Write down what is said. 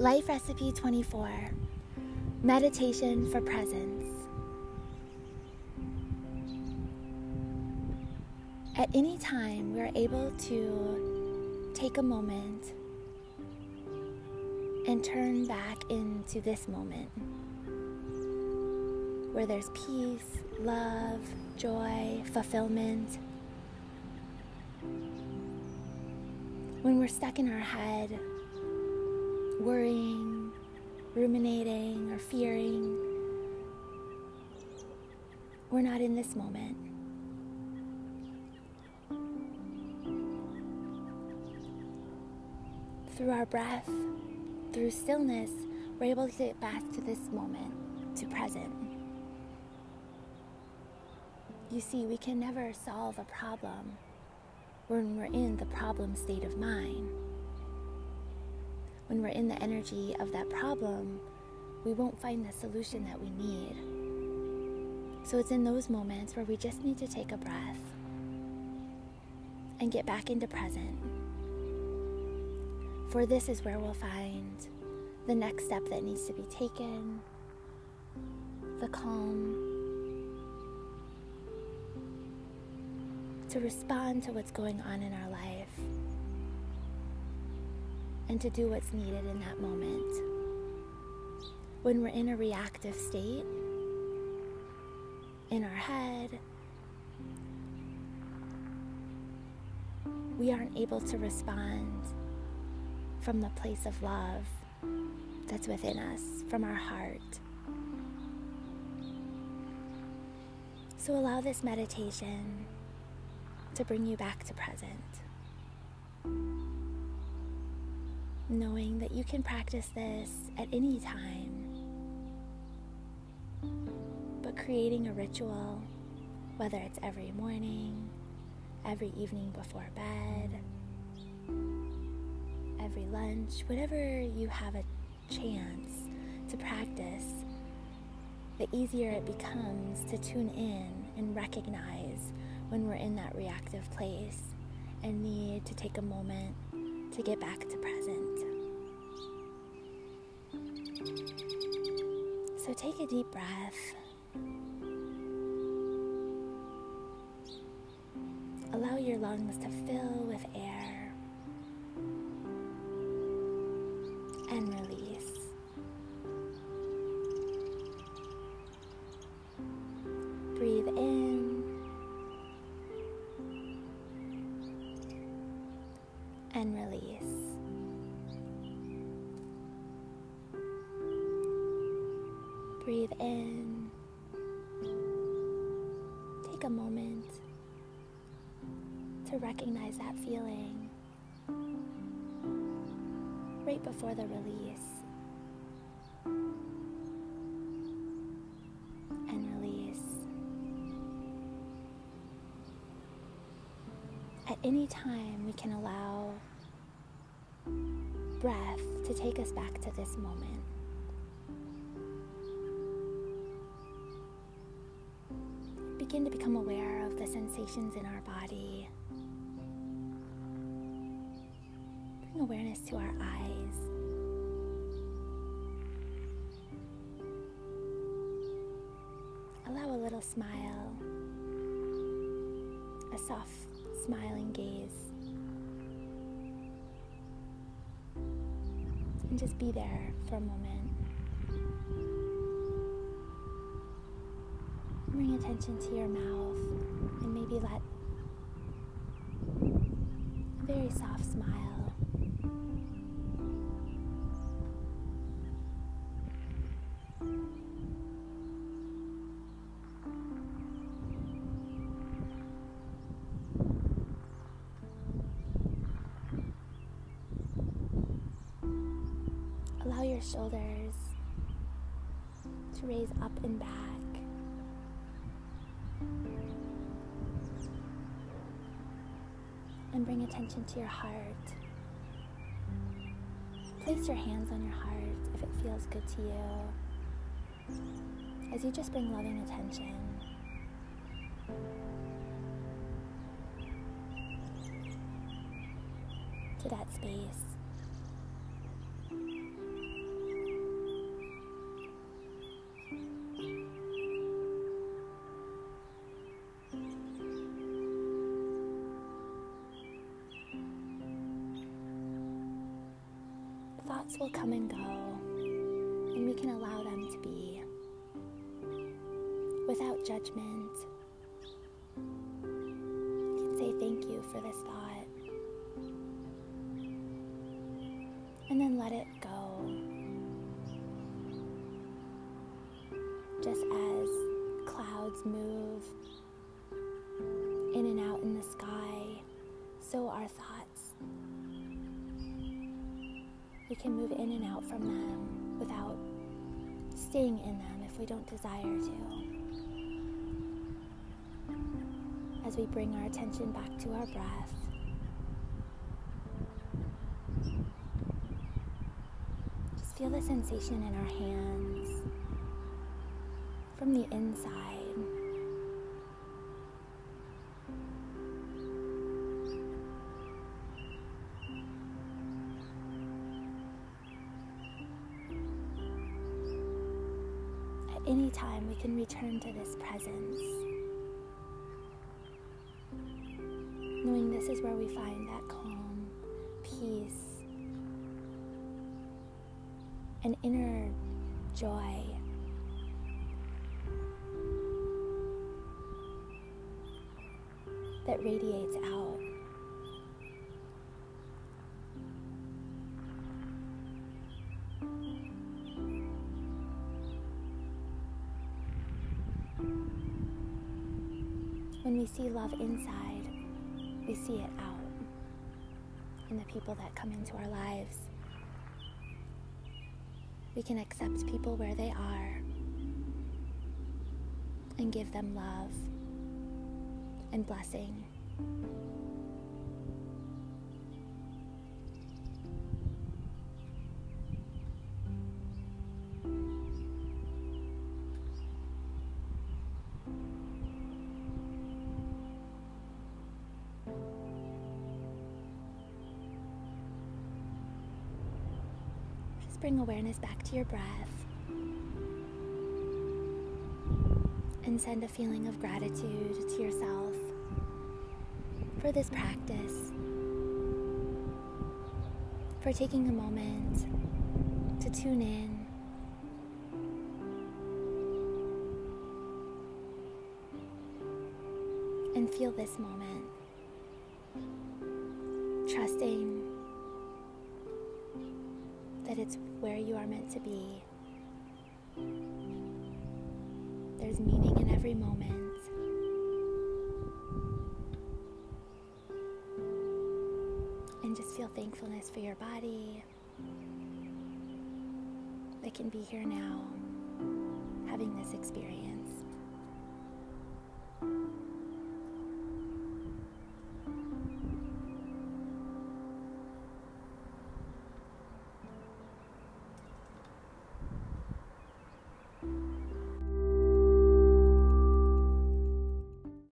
Life Recipe 24 Meditation for Presence. At any time, we are able to take a moment and turn back into this moment where there's peace, love, joy, fulfillment. When we're stuck in our head, worrying, ruminating, or fearing, we're not in this moment. Through our breath, through stillness, we're able to get back to this moment, to present. You see, we can never solve a problem when we're in the problem state of mind. When we're in the energy of that problem, we won't find the solution that we need. So it's in those moments where we just need to take a breath and get back into present. For this is where we'll find the next step that needs to be taken, the calm, to respond to what's going on in our life and to do what's needed in that moment. When we're in a reactive state, in our head, we aren't able to respond from the place of love that's within us, from our heart. So allow this meditation to bring you back to present. Knowing that you can practice this at any time, but creating a ritual, whether it's every morning, every evening before bed, every lunch, whatever you have a chance to practice, the easier it becomes to tune in and recognize when we're in that reactive place and need to take a moment to get back to present. So take a deep breath. Allow your lungs to fill with air and release. Breathe in and release. Breathe in. Take a moment to recognize that feeling right before the release. And release. At any time, we can allow breath to take us back to this moment. Begin to become aware of the sensations in our body. Bring awareness to our eyes. Allow a little smile, a soft, smiling gaze. And just be there for a moment. Bring attention to your mouth and maybe let a very soft smile Allow your shoulders to raise up and back. And bring attention to your heart. Place your hands on your heart if it feels good to you. As you just bring loving attention. To that space. Thoughts will come and go, and we can allow them to be without judgment. You can say thank you for this thought, and then let it go. Just as clouds move We can move in and out from them without staying in them if we don't desire to. As we bring our attention back to our breath, just feel the sensation in our hands from the inside. At any time, we can return to this presence, knowing this is where we find that calm, peace, and inner joy. That radiates out. When we see love inside, we see it out in the people that come into our lives. We can accept people where they are and give them love and blessing. Bring awareness back to your breath. And send a feeling of gratitude to yourself for this practice, for taking a moment to tune in. And feel this moment, trusting that it's where you are meant to be. There's meaning in every moment. And just feel thankfulness for your body that can be here now, having this experience.